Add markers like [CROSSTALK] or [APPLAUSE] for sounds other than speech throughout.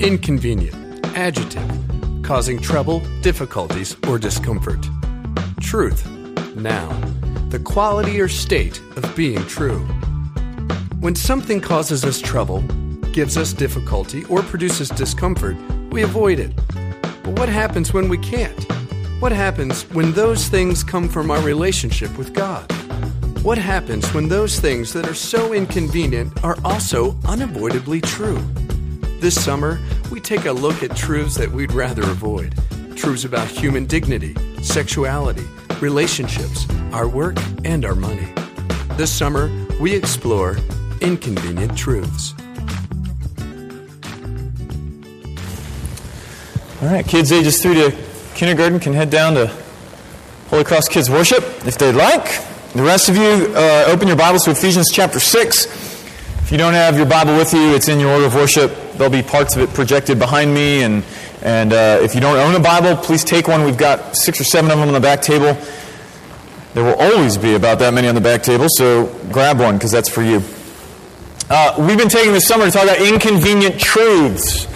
inconvenient, adjective, causing trouble, difficulties, or discomfort. Truth, noun, the quality or state of being true. When something causes us trouble, gives us difficulty, or produces discomfort, we avoid it. But what happens when we can't? What happens when those things come from our relationship with God? What happens when those things that are so inconvenient are also unavoidably true? This summer, we take a look at truths that we'd rather avoid truths about human dignity, sexuality, relationships, our work, and our money. This summer, we explore inconvenient truths. All right, kids ages 3 to kindergarten can head down to Holy Cross Kids Worship if they'd like. The rest of you, uh, open your Bibles to Ephesians chapter 6. If you don't have your Bible with you, it's in your order of worship. There'll be parts of it projected behind me. And, and uh, if you don't own a Bible, please take one. We've got six or seven of them on the back table. There will always be about that many on the back table, so grab one because that's for you. Uh, we've been taking this summer to talk about inconvenient truths.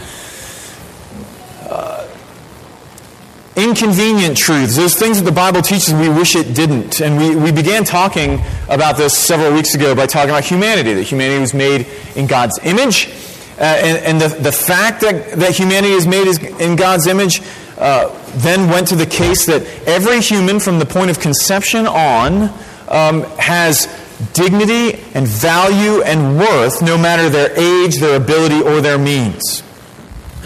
inconvenient truths, those things that the Bible teaches we wish it didn't. And we, we began talking about this several weeks ago by talking about humanity, that humanity was made in God's image. Uh, and, and the, the fact that, that humanity is made in God's image uh, then went to the case that every human from the point of conception on um, has dignity and value and worth no matter their age, their ability, or their means.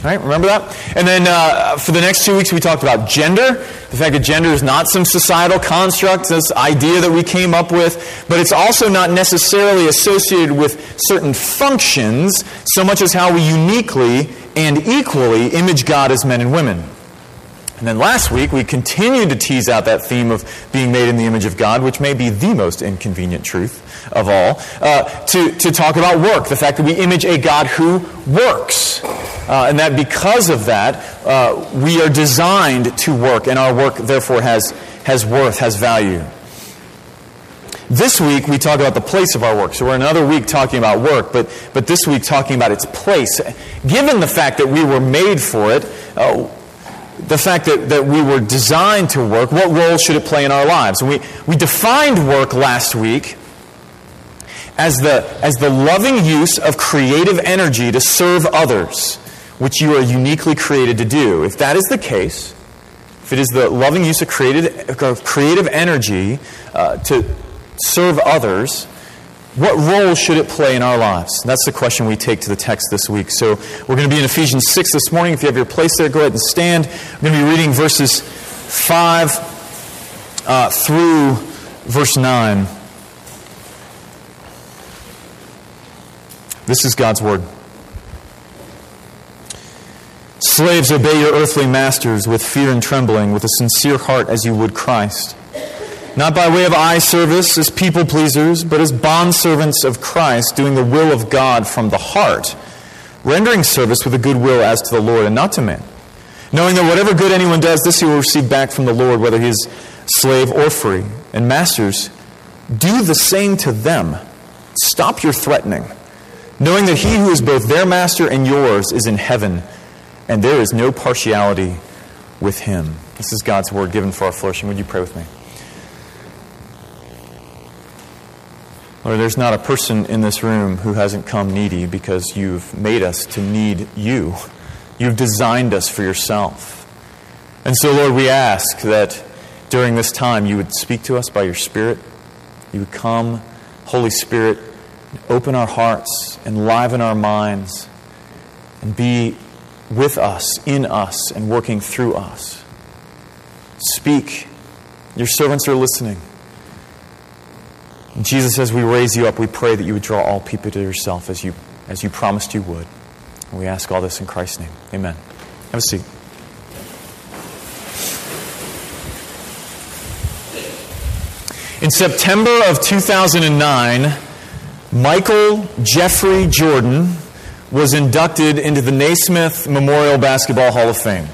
Right? Remember that? And then uh, for the next two weeks, we talked about gender. The fact that gender is not some societal construct, this idea that we came up with, but it's also not necessarily associated with certain functions so much as how we uniquely and equally image God as men and women. And then last week, we continued to tease out that theme of being made in the image of God, which may be the most inconvenient truth of all, uh, to, to talk about work, the fact that we image a God who works. Uh, and that because of that, uh, we are designed to work, and our work, therefore, has, has worth, has value. This week, we talk about the place of our work. So we're another week talking about work, but, but this week talking about its place. Given the fact that we were made for it, uh, the fact that, that we were designed to work, what role should it play in our lives? And we, we defined work last week as the, as the loving use of creative energy to serve others, which you are uniquely created to do. If that is the case, if it is the loving use of creative, of creative energy uh, to serve others, what role should it play in our lives? That's the question we take to the text this week. So we're going to be in Ephesians 6 this morning. If you have your place there, go ahead and stand. We're going to be reading verses 5 uh, through verse 9. This is God's Word. Slaves, obey your earthly masters with fear and trembling, with a sincere heart as you would Christ not by way of eye service as people pleasers, but as bondservants of Christ, doing the will of God from the heart, rendering service with a good will as to the Lord and not to men, knowing that whatever good anyone does, this he will receive back from the Lord, whether he is slave or free. And masters, do the same to them. Stop your threatening, knowing that he who is both their master and yours is in heaven, and there is no partiality with him. This is God's word given for our flourishing. Would you pray with me? Lord, there's not a person in this room who hasn't come needy because you've made us to need you. You've designed us for yourself. And so, Lord, we ask that during this time you would speak to us by your Spirit. You would come, Holy Spirit, open our hearts, enliven our minds, and be with us, in us, and working through us. Speak. Your servants are listening. And Jesus, as we raise you up, we pray that you would draw all people to yourself as you, as you promised you would. And we ask all this in Christ's name. Amen. Have a seat. In September of 2009, Michael Jeffrey Jordan was inducted into the Naismith Memorial Basketball Hall of Fame.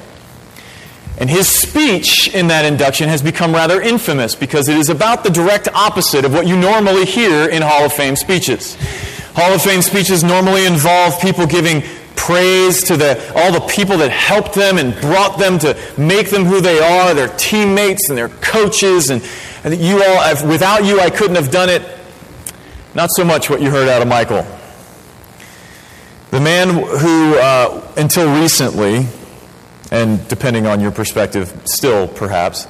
And his speech in that induction has become rather infamous because it is about the direct opposite of what you normally hear in Hall of Fame speeches. Hall of Fame speeches normally involve people giving praise to the, all the people that helped them and brought them to make them who they are, their teammates and their coaches, and, and you all, without you, I couldn't have done it. Not so much what you heard out of Michael. The man who, uh, until recently, and depending on your perspective, still perhaps,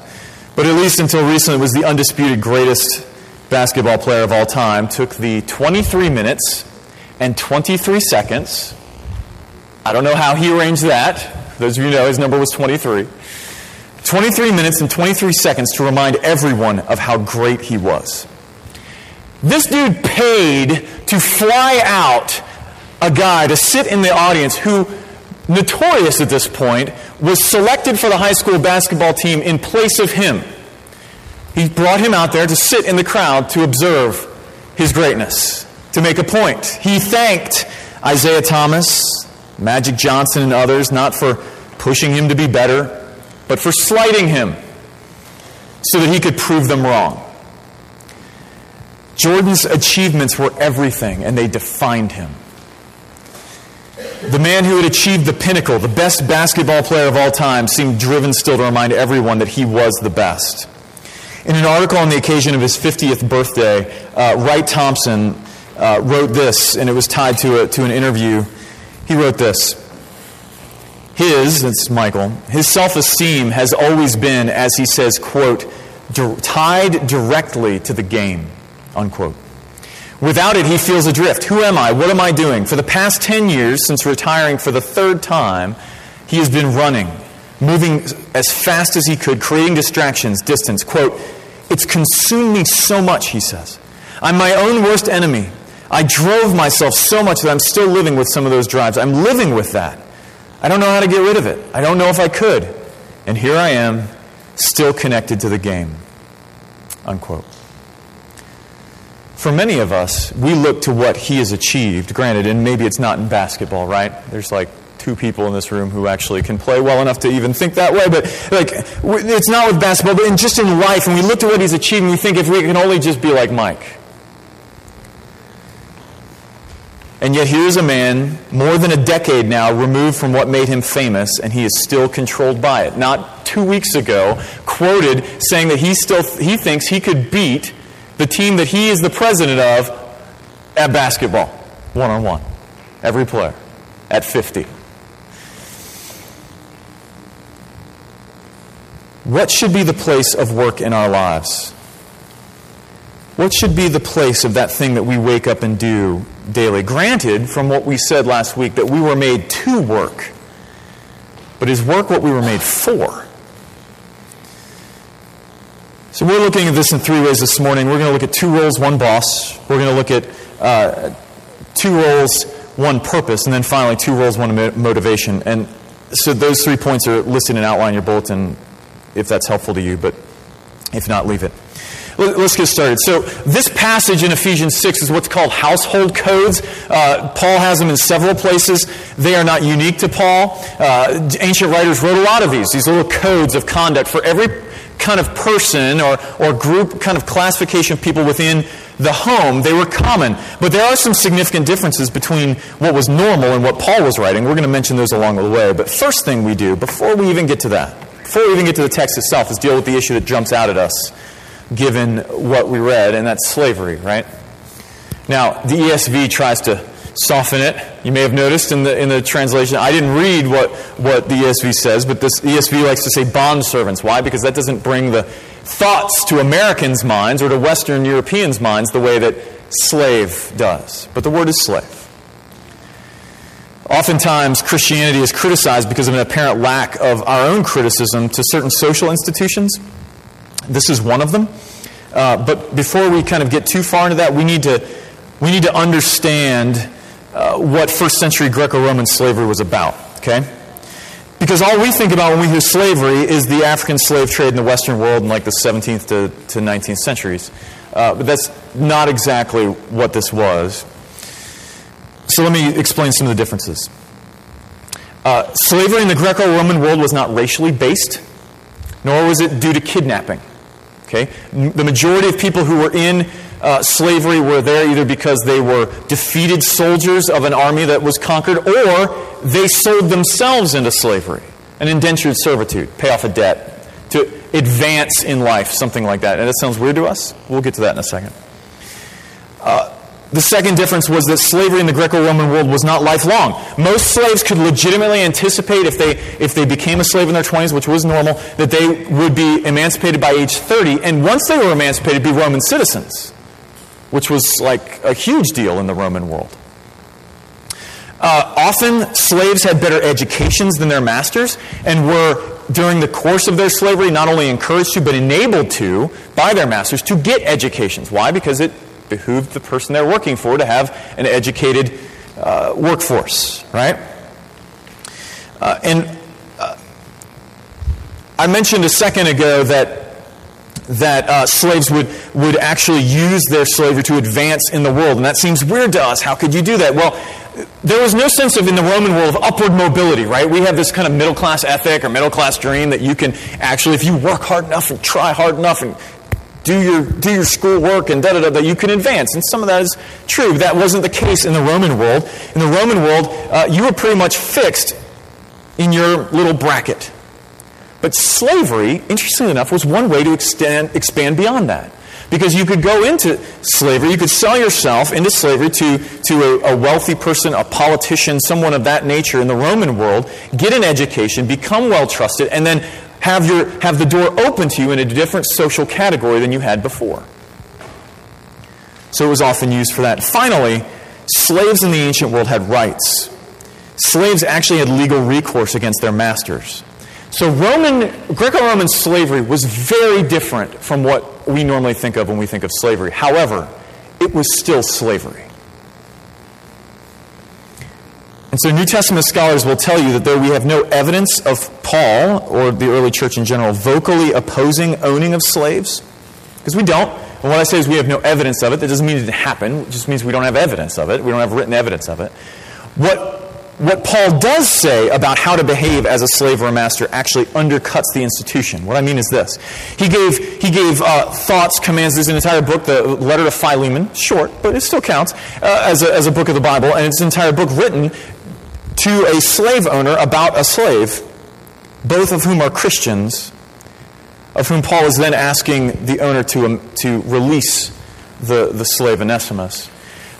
but at least until recently was the undisputed greatest basketball player of all time, took the 23 minutes and 23 seconds. I don't know how he arranged that. Those of you know his number was 23. 23 minutes and 23 seconds to remind everyone of how great he was. This dude paid to fly out a guy to sit in the audience who, notorious at this point, was selected for the high school basketball team in place of him. He brought him out there to sit in the crowd to observe his greatness, to make a point. He thanked Isiah Thomas, Magic Johnson, and others not for pushing him to be better, but for slighting him so that he could prove them wrong. Jordan's achievements were everything, and they defined him. The man who had achieved the pinnacle, the best basketball player of all time, seemed driven still to remind everyone that he was the best. In an article on the occasion of his 50th birthday, uh, Wright Thompson uh, wrote this, and it was tied to, a, to an interview. He wrote this His, it's Michael, his self esteem has always been, as he says, quote, tied directly to the game, unquote. Without it, he feels adrift. Who am I? What am I doing? For the past 10 years, since retiring for the third time, he has been running, moving as fast as he could, creating distractions, distance. Quote, it's consumed me so much, he says. I'm my own worst enemy. I drove myself so much that I'm still living with some of those drives. I'm living with that. I don't know how to get rid of it. I don't know if I could. And here I am, still connected to the game. Unquote. For many of us, we look to what he has achieved. Granted, and maybe it's not in basketball, right? There's like two people in this room who actually can play well enough to even think that way. But like, it's not with basketball, but in, just in life. And we look to what he's achieved, and we think if we can only just be like Mike. And yet here's a man more than a decade now removed from what made him famous, and he is still controlled by it. Not two weeks ago, quoted saying that he still he thinks he could beat the team that he is the president of at basketball, one on one, every player at 50. What should be the place of work in our lives? What should be the place of that thing that we wake up and do daily? Granted, from what we said last week, that we were made to work. But is work what we were made for? So we're looking at this in three ways this morning. We're going to look at two roles, one boss. We're going to look at uh, two roles, one purpose, and then finally two roles, one motivation. And so those three points are listed in outline in your bulletin if that's helpful to you, but if not, leave it. Let's get started. So, this passage in Ephesians 6 is what's called household codes. Uh, Paul has them in several places. They are not unique to Paul. Uh, ancient writers wrote a lot of these, these little codes of conduct for every kind of person or, or group, kind of classification of people within the home. They were common. But there are some significant differences between what was normal and what Paul was writing. We're going to mention those along the way. But first thing we do, before we even get to that, before we even get to the text itself, is deal with the issue that jumps out at us given what we read, and that's slavery, right? Now, the ESV tries to soften it. You may have noticed in the, in the translation, I didn't read what, what the ESV says, but this ESV likes to say bond servants. Why? Because that doesn't bring the thoughts to Americans' minds or to Western Europeans' minds the way that slave does. But the word is slave. Oftentimes, Christianity is criticized because of an apparent lack of our own criticism to certain social institutions. This is one of them. Uh, but before we kind of get too far into that, we need to, we need to understand uh, what first century Greco Roman slavery was about, okay? Because all we think about when we hear slavery is the African slave trade in the Western world in like the 17th to, to 19th centuries. Uh, but that's not exactly what this was. So let me explain some of the differences. Uh, slavery in the Greco Roman world was not racially based, nor was it due to kidnapping. Okay? The majority of people who were in uh, slavery were there either because they were defeated soldiers of an army that was conquered or they sold themselves into slavery, an indentured servitude, pay off a debt, to advance in life, something like that. And that sounds weird to us? We'll get to that in a second. Uh, the second difference was that slavery in the Greco-Roman world was not lifelong. Most slaves could legitimately anticipate if they, if they became a slave in their 20s, which was normal, that they would be emancipated by age 30, and once they were emancipated, be Roman citizens, which was like a huge deal in the Roman world. Uh, often, slaves had better educations than their masters and were, during the course of their slavery, not only encouraged to, but enabled to, by their masters, to get educations. Why? Because it behooved the person they're working for to have an educated uh, workforce, right? Uh, and uh, I mentioned a second ago that that uh, slaves would, would actually use their slavery to advance in the world. And that seems weird to us. How could you do that? Well, there was no sense of, in the Roman world, of upward mobility, right? We have this kind of middle class ethic or middle class dream that you can actually, if you work hard enough and try hard enough and do your, do your schoolwork and da da da, that you can advance. And some of that is true. That wasn't the case in the Roman world. In the Roman world, uh, you were pretty much fixed in your little bracket. But slavery, interestingly enough, was one way to extend, expand beyond that. Because you could go into slavery, you could sell yourself into slavery to, to a, a, wealthy person, a politician, someone of that nature in the Roman world, get an education, become well trusted, and then have, your, have the door open to you in a different social category than you had before. So it was often used for that. Finally, slaves in the ancient world had rights. Slaves actually had legal recourse against their masters. So Roman Greco-Roman slavery was very different from what we normally think of when we think of slavery. However, it was still slavery. And so New Testament scholars will tell you that though we have no evidence of Paul or the early church in general vocally opposing owning of slaves, because we don't. And what I say is we have no evidence of it. That doesn't mean it didn't happen. It just means we don't have evidence of it. We don't have written evidence of it. What, what Paul does say about how to behave as a slave or a master actually undercuts the institution. What I mean is this. He gave, he gave uh, thoughts, commands. There's an entire book, the letter to Philemon, short, but it still counts, uh, as, a, as a book of the Bible, and it's an entire book written to a slave owner about a slave, both of whom are Christians, of whom Paul is then asking the owner to, um, to release the, the slave Onesimus.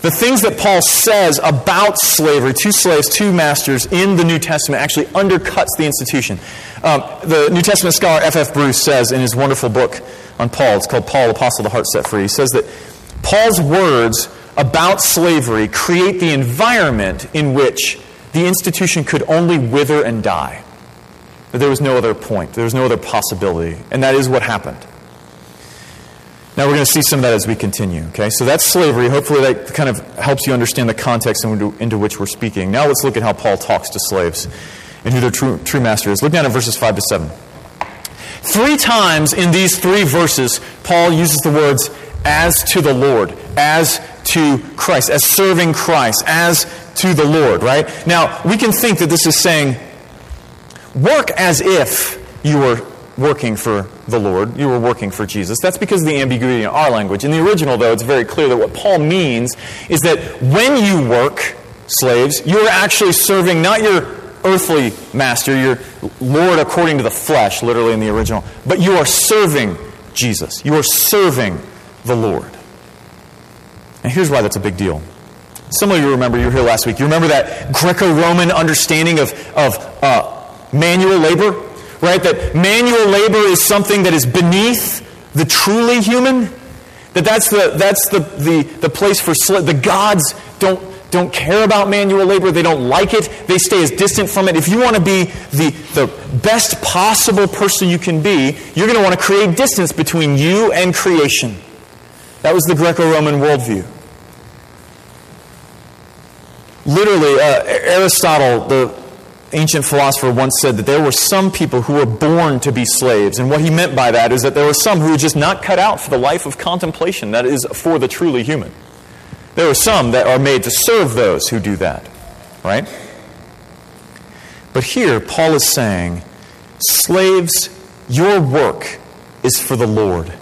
The things that Paul says about slavery to slaves, to masters in the New Testament actually undercuts the institution. Um, the New Testament scholar F.F. Bruce says in his wonderful book on Paul, it's called Paul, Apostle of the Heart Set Free, he says that Paul's words about slavery create the environment in which the institution could only wither and die. There was no other point, there was no other possibility. And that is what happened. Now we're going to see some of that as we continue. Okay, so that's slavery. Hopefully that kind of helps you understand the context into, which we're speaking. Now let's look at how Paul talks to slaves and who their true, true master is. Look down at verses 5 to 7. Three times in these three verses, Paul uses the words as to the Lord, as to Christ, as serving Christ, as to the Lord, right? Now, we can think that this is saying, work as if you were working for the Lord, you were working for Jesus. That's because of the ambiguity in our language. In the original, though, it's very clear that what Paul means is that when you work, slaves, you are actually serving not your earthly master, your Lord according to the flesh, literally in the original, but you are serving Jesus. You are serving the Lord. And here's why that's a big deal. Some of you remember, you were here last week. You remember that Greco Roman understanding of, of uh, manual labor? Right? That manual labor is something that is beneath the truly human? That that's the, that's the, the, the place for sl- the gods don't, don't care about manual labor. They don't like it. They stay as distant from it. If you want to be the, the best possible person you can be, you're going to want to create distance between you and creation. That was the Greco Roman worldview. Literally, uh, Aristotle, the ancient philosopher, once said that there were some people who were born to be slaves. And what he meant by that is that there were some who were just not cut out for the life of contemplation that is for the truly human. There are some that are made to serve those who do that, right? But here, Paul is saying, slaves, your work is for the Lord.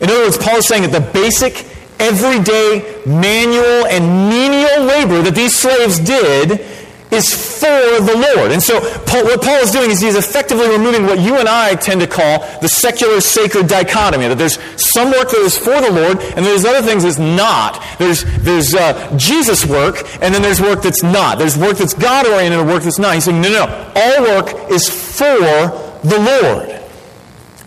In other words, Paul is saying that the basic everyday manual and menial labor that these slaves did is for the Lord. And so Paul, what Paul is doing is he's effectively removing what you and I tend to call the secular sacred dichotomy. That there's some work that is for the Lord, and there's other things that's not. There's, there's uh, Jesus work, and then there's work that's not. There's work that's God oriented and work that's not. He's saying, no, no, no. All work is for the Lord.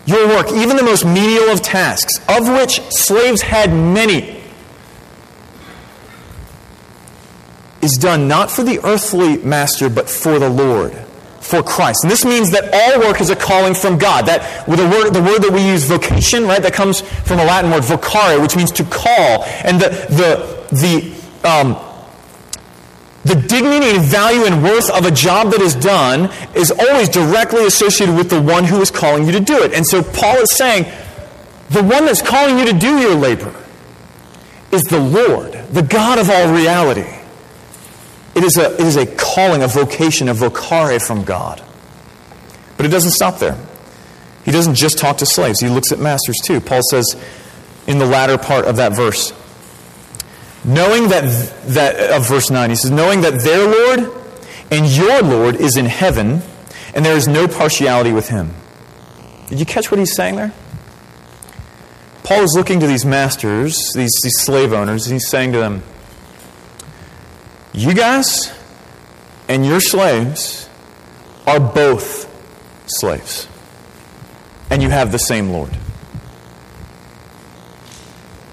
Your work, even the most menial of tasks, of which slaves had many, is done not for the earthly master, but for the Lord, for Christ. And this means that all work is a calling from God. That with the word, the word that we use, vocation, right, that comes from the Latin word vocare, which means to call. And the the the um, the dignity and value and worth of a job that is done is always directly associated with the one who is calling you to do it. And so Paul is saying, the one that's calling you to do your labor is the Lord, the God of all reality. It is a, it is a calling, a vocation, a vocare from God. But it doesn't stop there. He doesn't just talk to slaves, he looks at masters too. Paul says in the latter part of that verse, knowing that, that of verse 9, he says, knowing that their Lord and your Lord is in heaven, and there is no partiality with him. Did you catch what he's saying there? Paul is looking to these masters, these, these slave owners, and he's saying to them, you guys and your slaves are both slaves. And you have the same Lord.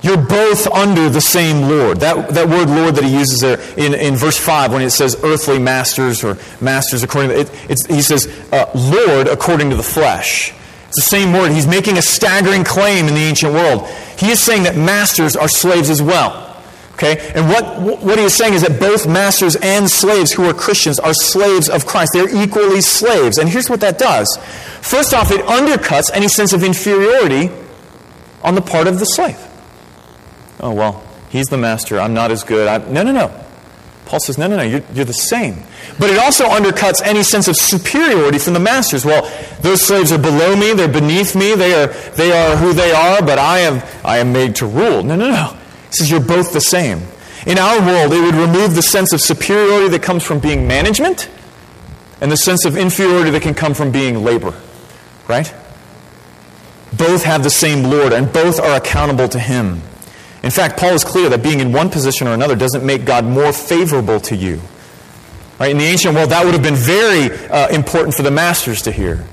You're both under the same Lord. That, that word Lord that he uses there in, in verse 5 when it says earthly masters or masters according to it, he says uh, Lord according to the flesh. It's the same word. He's making a staggering claim in the ancient world. He is saying that masters are slaves as well. Okay? And what, what he is saying is that both masters and slaves who are Christians are slaves of Christ. They're equally slaves. And here's what that does. First off, it undercuts any sense of inferiority on the part of the slave. Oh, well, he's the master. I'm not as good. I'm... No, no, no. Paul says, no, no, no, you're, you're, the same. But it also undercuts any sense of superiority from the masters. Well, those slaves are below me, they're beneath me, they are, they are who they are, but I am, I am made to rule. No, no, no. He says, You're both the same. In our world, it would remove the sense of superiority that comes from being management and the sense of inferiority that can come from being labor. Right? Both have the same Lord and both are accountable to Him. In fact, Paul is clear that being in one position or another doesn't make God more favorable to you. Right? In the ancient world, that would have been very uh, important for the masters to hear.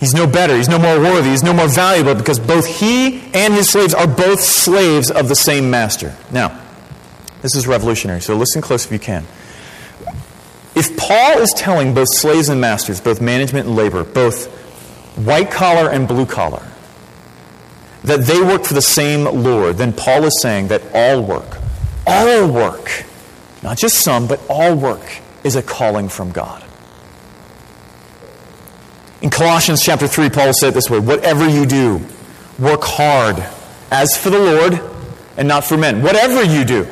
He's no better. He's no more worthy. He's no more valuable because both he and his slaves are both slaves of the same master. Now, this is revolutionary, so listen close if you can. If Paul is telling both slaves and masters, both management and labor, both white collar and blue collar, that they work for the same Lord, then Paul is saying that all work, all work, not just some, but all work, is a calling from God. In Colossians chapter 3, Paul said it this way Whatever you do, work hard, as for the Lord and not for men. Whatever you do.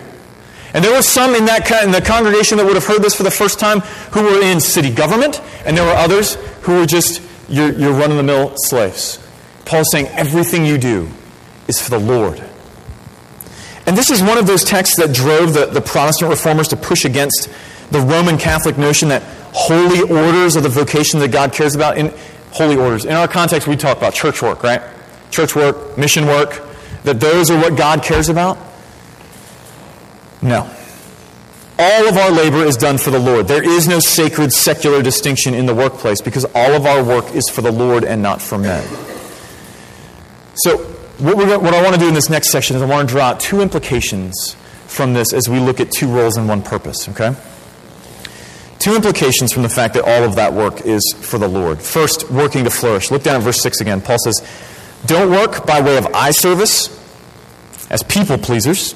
And there were some in, that, in the congregation that would have heard this for the first time who were in city government, and there were others who were just your, your run of the mill slaves. Paul's saying everything you do is for the Lord. And this is one of those texts that drove the, the Protestant reformers to push against the Roman Catholic notion that holy orders are the vocation that God cares about. In holy orders, in our context, we talk about church work, right? Church work, mission work, that those are what God cares about. No. All of our labor is done for the Lord. There is no sacred secular distinction in the workplace because all of our work is for the Lord and not for men. So, what, what I want to do in this next section is I want to draw out two implications from this as we look at two roles and one purpose, okay? Two implications from the fact that all of that work is for the Lord. First, working to flourish. Look down at verse 6 again. Paul says, Don't work by way of eye service as people pleasers,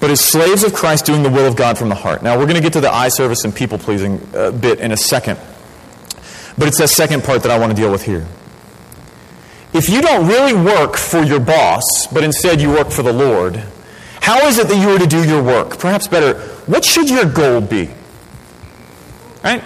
but as slaves of Christ doing the will of God from the heart. Now, we're going to get to the eye service and people pleasing uh, bit in a second. But it's that second part that I want to deal with here. If you don't really work for your boss, but instead you work for the Lord, how is it that you are to do your work? Perhaps better, what should your goal be? Right?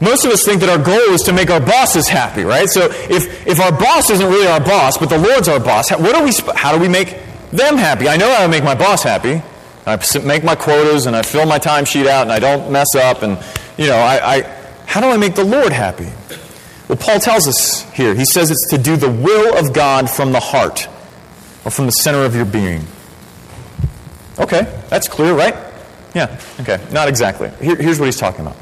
Most of us think that our goal is to make our bosses happy, right? So if, if our boss isn't really our boss, but the Lord's our boss, how, what do we, how do we make them happy. I know how to make my boss happy. I make my quotas and I fill my timesheet out and I don't mess up and, you know, I, I, how do I make the Lord happy? Well, Paul tells us here. He says it's to do the will of God from the heart or from the center of your being. Okay, that's clear, right? Yeah, okay, not exactly. Here, here's what he's talking about.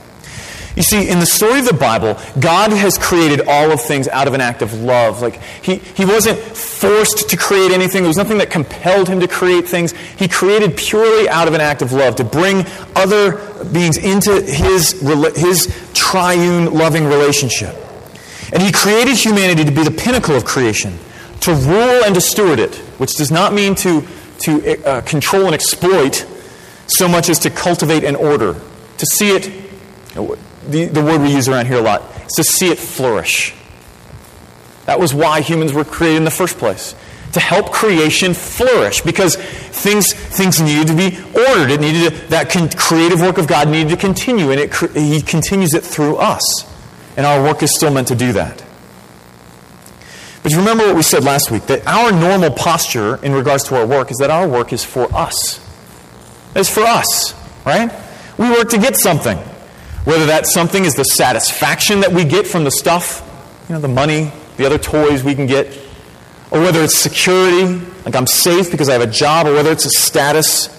You see, in the story of the Bible, God has created all of things out of an act of love. Like, he, he wasn't forced to create anything. There was nothing that compelled him to create things. He created purely out of an act of love to bring other beings into his, his triune loving relationship. And he created humanity to be the pinnacle of creation, to rule and to steward it, which does not mean to, to uh, control and exploit so much as to cultivate and order, to see it the, the word we use around here a lot, is to see it flourish. That was why humans were created in the first place. To help creation flourish, because things, things needed to be ordered. It needed to, that con- creative work of God needed to continue, and it, He continues it through us. And our work is still meant to do that. But you remember what we said last week that our normal posture in regards to our work is that our work is for us. It's for us, right? We work to get something. Whether that something is the satisfaction that we get from the stuff, you know, the money, the other toys we can get, or whether it's security, like I'm safe because I have a job, or whether it's a status.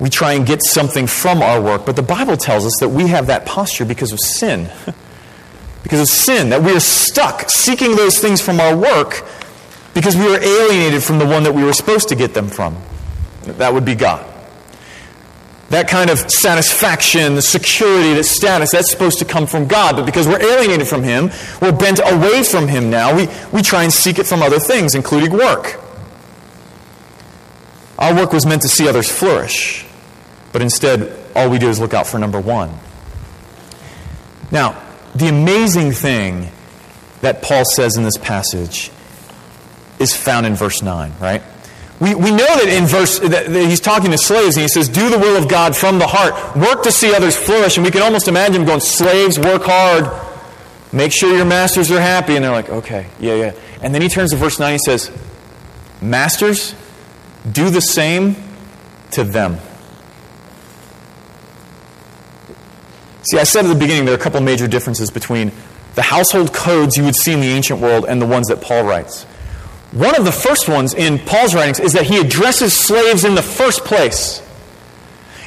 We try and get something from our work, but the Bible tells us that we have that posture because of sin. [LAUGHS] because of sin, that we are stuck seeking those things from our work because we are alienated from the one that we were supposed to get them from. That would be God. That kind of satisfaction, the security, the status, that's supposed to come from God. But because we're alienated from Him, we're bent away from Him now, we, we try and seek it from other things, including work. Our work was meant to see others flourish, but instead, all we do is look out for number one. Now, the amazing thing that Paul says in this passage is found in verse 9, right? We, we know that in verse, that, he's talking to slaves and he says, Do the will of God from the heart. Work to see others flourish. And we can almost imagine him going, Slaves, work hard. Make sure your masters are happy. And they're like, Okay, yeah, yeah. And then he turns to verse 9 and he says, Masters, do the same to them. See, I said at the beginning there are a couple major differences between the household codes you would see in the ancient world and the ones that Paul writes. One of the first ones in Paul's writings is that he addresses slaves in the first place.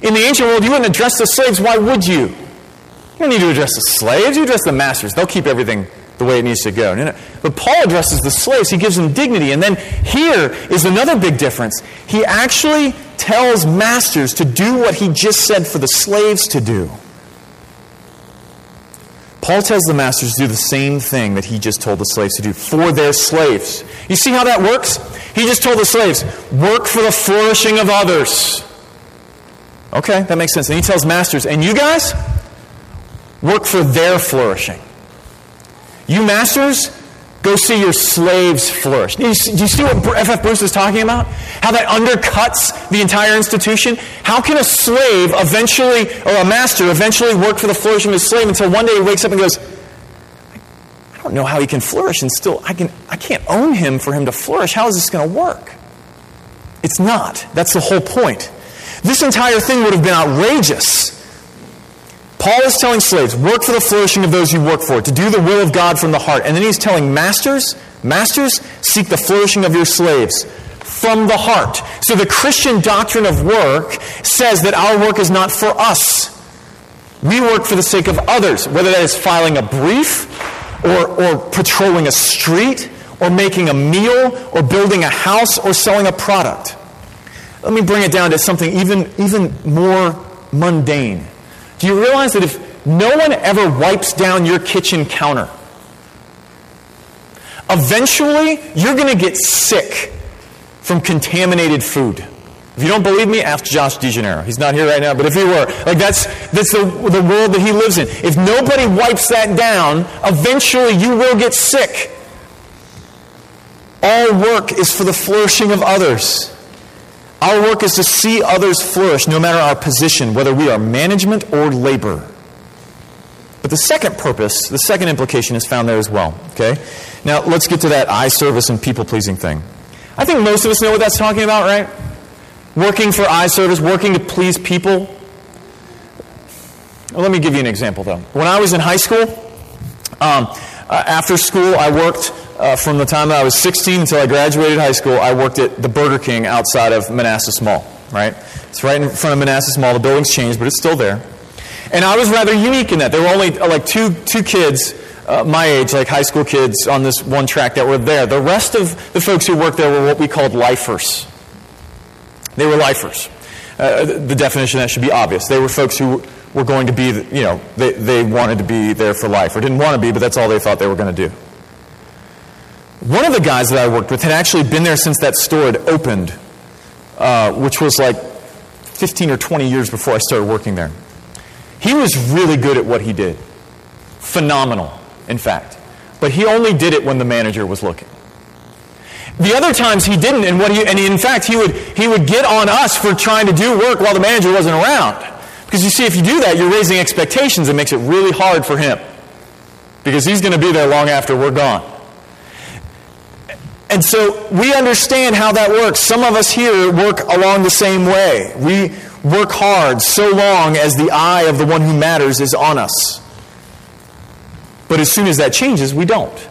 In the ancient world, you wouldn't address the slaves. Why would you? You don't need to address the slaves. You address the masters. They'll keep everything the way it needs to go. But Paul addresses the slaves. He gives them dignity. And then here is another big difference. He actually tells masters to do what he just said for the slaves to do. Paul tells the masters to do the same thing that he just told the slaves to do for their slaves. You see how that works? He just told the slaves, work for the flourishing of others. Okay, that makes sense. And he tells masters, and you guys, work for their flourishing. You masters, Go see your slaves flourish. Do you, see what F.F. Bruce is talking about? How that undercuts the entire institution? How can a slave eventually, or a master eventually work for the flourishing of his slave until one day he wakes up and goes, I don't know how he can flourish and still, I, can, I can't own him for him to flourish. How is this going to work? It's not. That's the whole point. This entire thing would have been outrageous Paul is telling slaves, work for the flourishing of those you work for, to do the will of God from the heart. And then he's telling masters, masters, seek the flourishing of your slaves from the heart. So the Christian doctrine of work says that our work is not for us. We work for the sake of others, whether that is filing a brief or, or patrolling a street or making a meal or building a house or selling a product. Let me bring it down to something even, even more mundane. Do you realize that if no one ever wipes down your kitchen counter, eventually you're going to get sick from contaminated food? If you don't believe me, ask Josh DeGenero. He's not here right now, but if he were, like that's, that's the, the world that he lives in. If nobody wipes that down, eventually you will get sick. All work is for the flourishing of others. Our work is to see others flourish no matter our position, whether we are management or labor. But the second purpose, the second implication is found there as well. Okay? Now let's get to that eye service and people pleasing thing. I think most of us know what that's talking about, right? Working for eye service, working to please people. Let me give you an example, though. When I was in high school, um, uh, after school, I worked uh, from the time that I was 16 until I graduated high school. I worked at the Burger King outside of Manassas Mall, right? It's right in front of Manassas Mall. The building's changed, but it's still there. And I was rather unique in that. There were only uh, like two, two kids uh, my age, like high school kids, on this one track that were there. The rest of the folks who worked there were what we called lifers. They were lifers. Uh, the definition that should be obvious. They were folks who were going to be, you know, they, they wanted to be there for life, or didn't want to be, but that's all they thought they were going to do. One of the guys that I worked with had actually been there since that store had opened, uh, which was like 15 or 20 years before I started working there. He was really good at what he did. Phenomenal, in fact. But he only did it when the manager was looking. The other times he didn't, and what he, and in fact he would he would get on us for trying to do work while the manager wasn't around. Because you see, if you do that, you're raising expectations. It makes it really hard for him. Because he's going to be there long after we're gone. And so we understand how that works. Some of us here work along the same way. We work hard so long as the eye of the one who matters is on us. But as soon as that changes, we don't.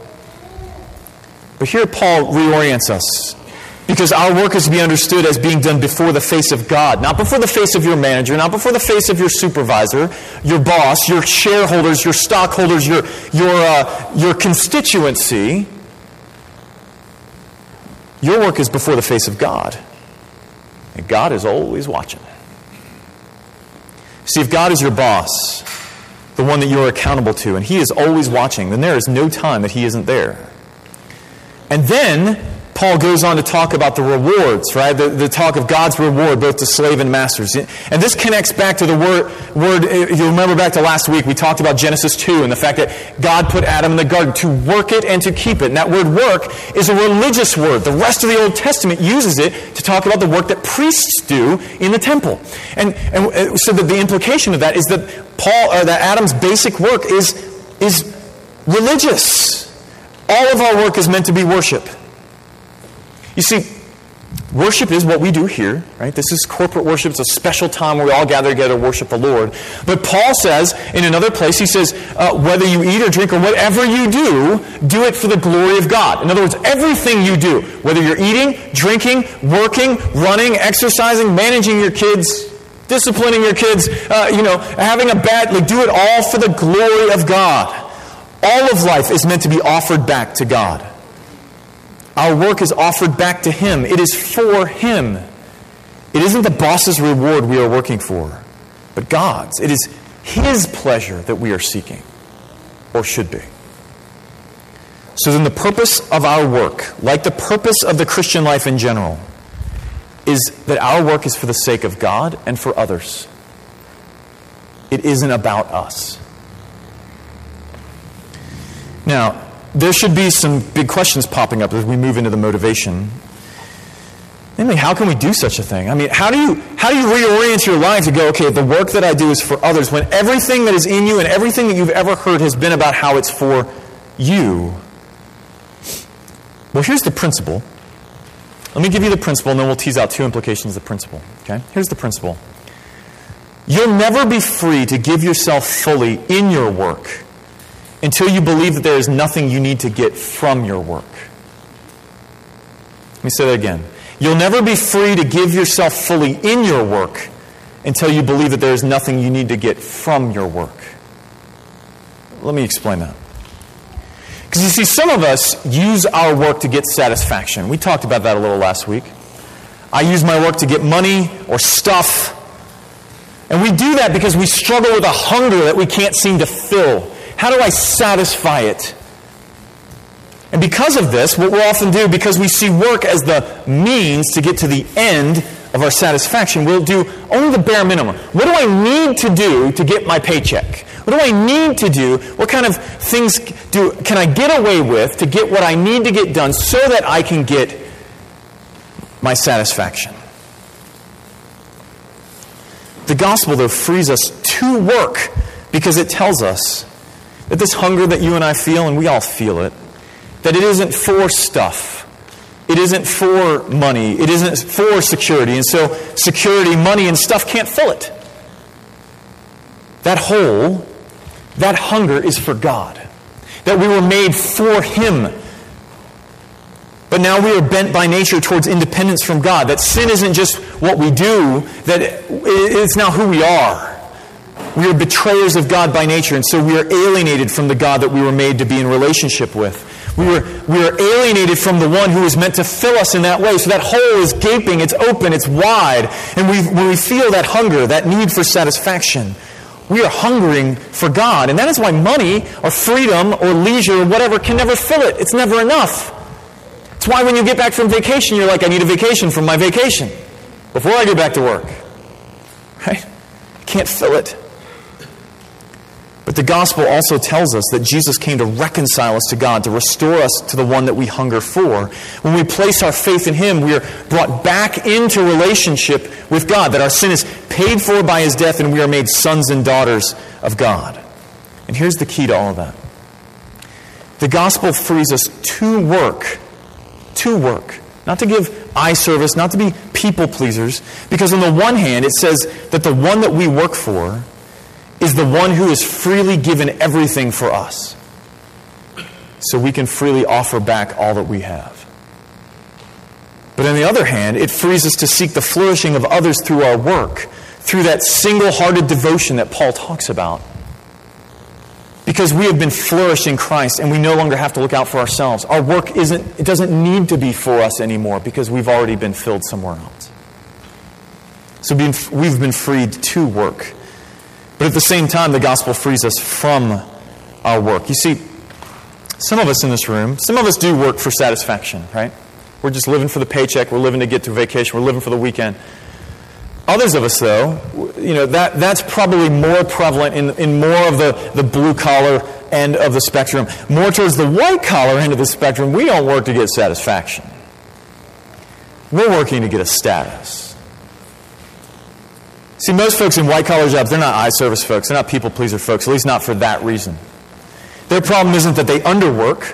But here Paul reorients us. Because our work is to be understood as being done before the face of God, not before the face of your manager, not before the face of your supervisor, your boss, your shareholders, your stockholders, your, your, uh, your constituency. Your work is before the face of God. And God is always watching. See, if God is your boss, the one that you're accountable to, and He is always watching, then there is no time that He isn't there. And then Paul goes on to talk about the rewards, right? The, the, talk of God's reward both to slave and masters. And this connects back to the word, word, you remember back to last week, we talked about Genesis 2 and the fact that God put Adam in the garden to work it and to keep it. And that word work is a religious word. The rest of the Old Testament uses it to talk about the work that priests do in the temple. And, and uh, so that the implication of that is that Paul, or that Adam's basic work is, is religious. All of our work is meant to be worship. You see, worship is what we do here, right? This is corporate worship. It's a special time where we all gather together to worship the Lord. But Paul says in another place, he says, uh, whether you eat or drink or whatever you do, do it for the glory of God. In other words, everything you do, whether you're eating, drinking, working, running, exercising, managing your kids, disciplining your kids, uh, you know, having a bad, like do it all for the glory of God. All of life is meant to be offered back to God. Our work is offered back to Him. It is for Him. It isn't the boss's reward we are working for, but God's. It is His pleasure that we are seeking, or should be. So then, the purpose of our work, like the purpose of the Christian life in general, is that our work is for the sake of God and for others. It isn't about us. Now, there should be some big questions popping up as we move into the motivation. Namely, how can we do such a thing? I mean, how do you how do you reorient your life to go, okay, the work that I do is for others when everything that is in you and everything that you've ever heard has been about how it's for you? Well, here's the principle. Let me give you the principle and then we'll tease out two implications of the principle. Okay? Here's the principle. You'll never be free to give yourself fully in your work until you believe that there is nothing you need to get from your work. Let me say that again. You'll never be free to give yourself fully in your work until you believe that there is nothing you need to get from your work. Let me explain that. Because you see, some of us use our work to get satisfaction. We talked about that a little last week. I use my work to get money or stuff. And we do that because we struggle with a hunger that we can't seem to fill. How do I satisfy it? And because of this, what we'll often do, because we see work as the means to get to the end of our satisfaction, we'll do only the bare minimum. What do I need to do to get my paycheck? What do I need to do? What kind of things do, can I get away with to get what I need to get done so that I can get my satisfaction? The gospel, though, frees us to work because it tells us that this hunger that you and I feel, and we all feel it, that it isn't for stuff. It isn't for money, it isn't for security. And so, security, money, and stuff can't fill it. That hole, that hunger is for God. That we were made for Him. But now we are bent by nature towards independence from God. That sin isn't just what we do, that it's now who we are. We are betrayers of God by nature, and so we are alienated from the God that we were made to be in relationship with. We are, we are alienated from the one who is meant to fill us in that way. So that hole is gaping, it's open, it's wide. And we, when we feel that hunger, that need for satisfaction, we are hungering for God. And that is why money or freedom or leisure or whatever can never fill it. It's never enough. It's why when you get back from vacation, you're like, I need a vacation from my vacation before I get back to work. Right? Can't fill it. But the gospel also tells us that Jesus came to reconcile us to God, to restore us to the one that we hunger for. When we place our faith in Him, we are brought back into relationship with God, that our sin is paid for by His death, and we are made sons and daughters of God. And here's the key to all of that the gospel frees us to work, to work, not to give eye service, not to be people pleasers, because on the one hand, it says that the one that we work for, is the one who has freely given everything for us. So we can freely offer back all that we have. But on the other hand, it frees us to seek the flourishing of others through our work, through that single hearted devotion that Paul talks about. Because we have been flourished in Christ and we no longer have to look out for ourselves. Our work isn't, it doesn't need to be for us anymore because we've already been filled somewhere else. So we've been freed to work. But at the same time, the gospel frees us from our work. You see, some of us in this room, some of us do work for satisfaction, right? We're just living for the paycheck, we're living to get to vacation, we're living for the weekend. Others of us, though, you know, that, that's probably more prevalent in, in more of the, the blue collar end of the spectrum. More towards the white collar end of the spectrum, we don't work to get satisfaction. We're working to get a status. See, most folks in white collar jobs, they're not eye service folks. They're not people pleaser folks, at least not for that reason. Their problem isn't that they underwork,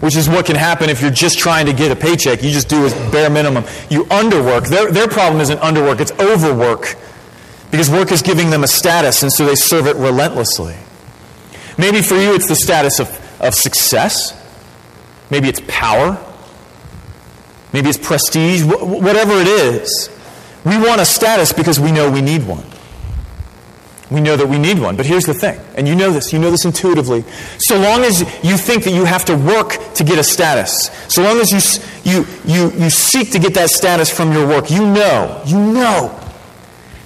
which is what can happen if you're just trying to get a paycheck. You just do as bare minimum. You underwork. Their, their problem isn't underwork, it's overwork. Because work is giving them a status, and so they serve it relentlessly. Maybe for you, it's the status of, of success. Maybe it's power. Maybe it's prestige. Wh- whatever it is. We want a status because we know we need one. We know that we need one. But here's the thing, and you know this, you know this intuitively. So long as you think that you have to work to get a status, so long as you, you, you, you seek to get that status from your work, you know, you know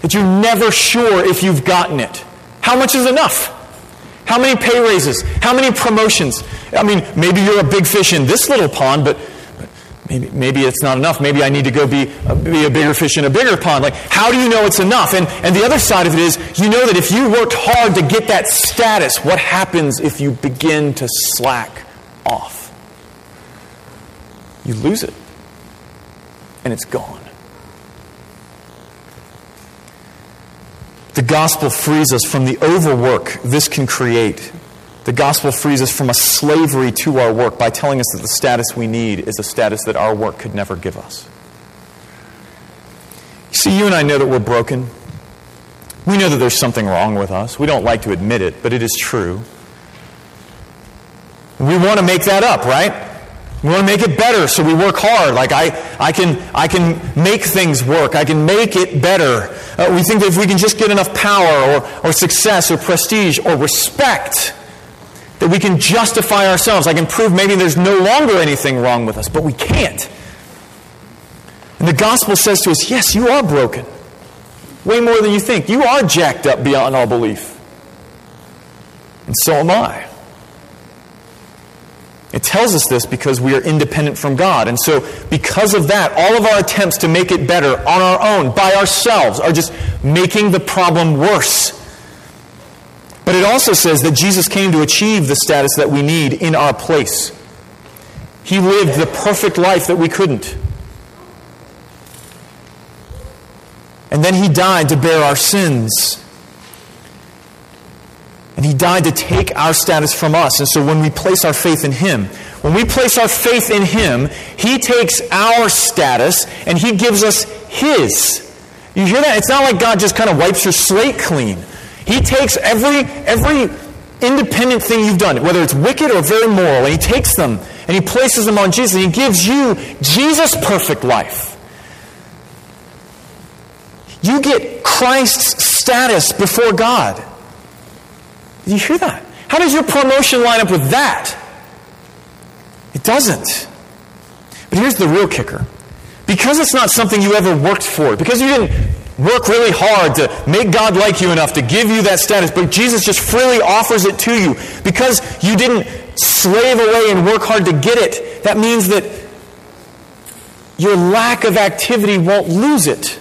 that you're never sure if you've gotten it. How much is enough? How many pay raises? How many promotions? I mean, maybe you're a big fish in this little pond, but Maybe, maybe it's not enough. Maybe I need to go be, uh, be a bigger fish in a bigger pond. Like, how do you know it's enough? And, and the other side of it is, you know that if you worked hard to get that status, what happens if you begin to slack off? You lose it. And it's gone. The gospel frees us from the overwork this can create the gospel frees us from a slavery to our work by telling us that the status we need is a status that our work could never give us. See, you and I know that we're broken. We know that there's something wrong with us. We don't like to admit it, but it is true. We want to make that up, right? We want to make it better, so we work hard. Like I, I can, I can make things work. I can make it better. Uh, we think that if we can just get enough power or, or success or prestige or respect, that we can justify ourselves. I can prove maybe there's no longer anything wrong with us, but we can't. And the gospel says to us, yes, you are broken. Way more than you think. You are jacked up beyond all belief. And so am I. It tells us this because we are independent from God. And so, because of that, all of our attempts to make it better on our own, by ourselves, are just making the problem worse. But it also says that Jesus came to achieve the status that we need in our place. He lived the perfect life that we couldn't. And then he died to bear our sins. And he died to take our status from us. And so when we place our faith in him, When we place our faith in Him, He takes our status and He gives us His. You hear that? It's not like God just kind of wipes your slate clean. He takes every, every independent thing you've done, whether it's wicked or very moral, and He takes them and He places them on Jesus. And He gives you Jesus' perfect life. You get Christ's status before God. Did you hear that? How does your promotion line up with that? It doesn't. But here's the real kicker. Because it's not something you ever worked for, because you didn't work really hard to make God like you enough to give you that status, but Jesus just freely offers it to you, because you didn't slave away and work hard to get it, that means that your lack of activity won't lose it.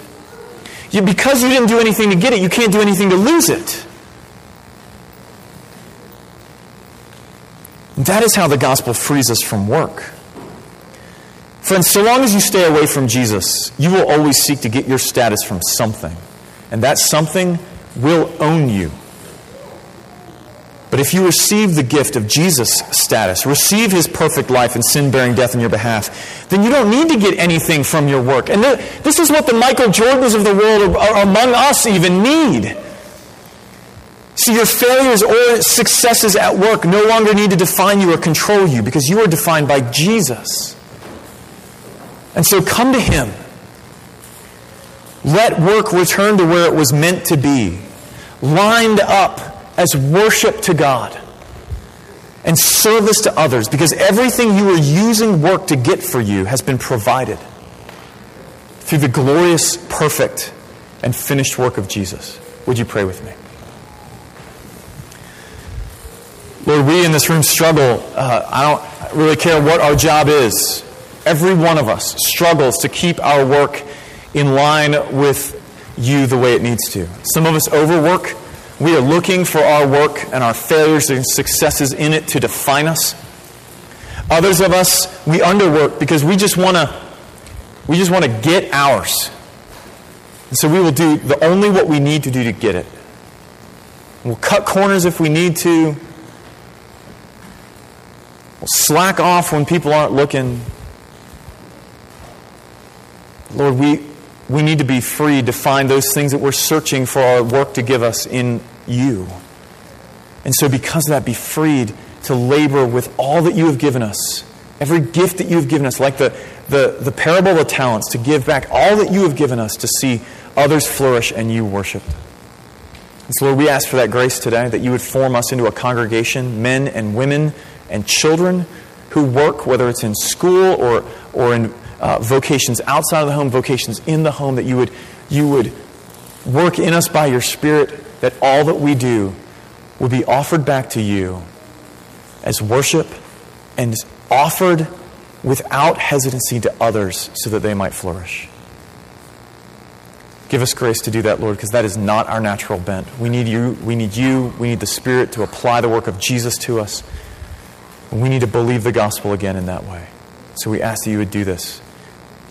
You, because you didn't do anything to get it, you can't do anything to lose it. That is how the gospel frees us from work. Friends, so long as you stay away from Jesus, you will always seek to get your status from something. And that something will own you. But if you receive the gift of Jesus' status, receive his perfect life and sin bearing death on your behalf, then you don't need to get anything from your work. And this is what the Michael Jordans of the world, or among us, even need. See, your failures or successes at work no longer need to define you or control you because you are defined by Jesus. And so come to Him. Let work return to where it was meant to be, lined up as worship to God and service to others because everything you are using work to get for you has been provided through the glorious, perfect, and finished work of Jesus. Would you pray with me? Lord, we in this room struggle. Uh, I don't really care what our job is. Every one of us struggles to keep our work in line with you the way it needs to. Some of us overwork. We are looking for our work and our failures and successes in it to define us. Others of us, we underwork because we just want to we just want to get ours. And so we will do the only what we need to do to get it. We'll cut corners if we need to. We'll slack off when people aren't looking. Lord, we, we need to be free to find those things that we're searching for our work to give us in you. And so, because of that, be freed to labor with all that you have given us, every gift that you have given us, like the, the, the parable of talents, to give back all that you have given us to see others flourish and you worship. And so, Lord, we ask for that grace today, that you would form us into a congregation, men and women and children who work, whether it's in school or, or in uh, vocations outside of the home, vocations in the home, that you would, you would work in us by your Spirit, that all that we do would be offered back to you as worship and offered without hesitancy to others so that they might flourish. Give us grace to do that, Lord, because that is not our natural bent. We need you. We need you. We need the Spirit to apply the work of Jesus to us. We need to believe the gospel again in that way. So we ask that you would do this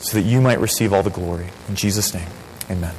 so that you might receive all the glory. In Jesus' name, amen.